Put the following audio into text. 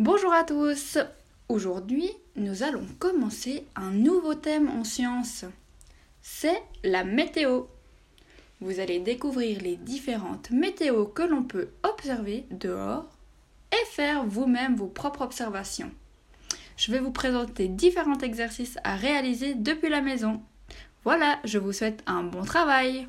Bonjour à tous Aujourd'hui, nous allons commencer un nouveau thème en sciences. C'est la météo. Vous allez découvrir les différentes météos que l'on peut observer dehors et faire vous-même vos propres observations. Je vais vous présenter différents exercices à réaliser depuis la maison. Voilà, je vous souhaite un bon travail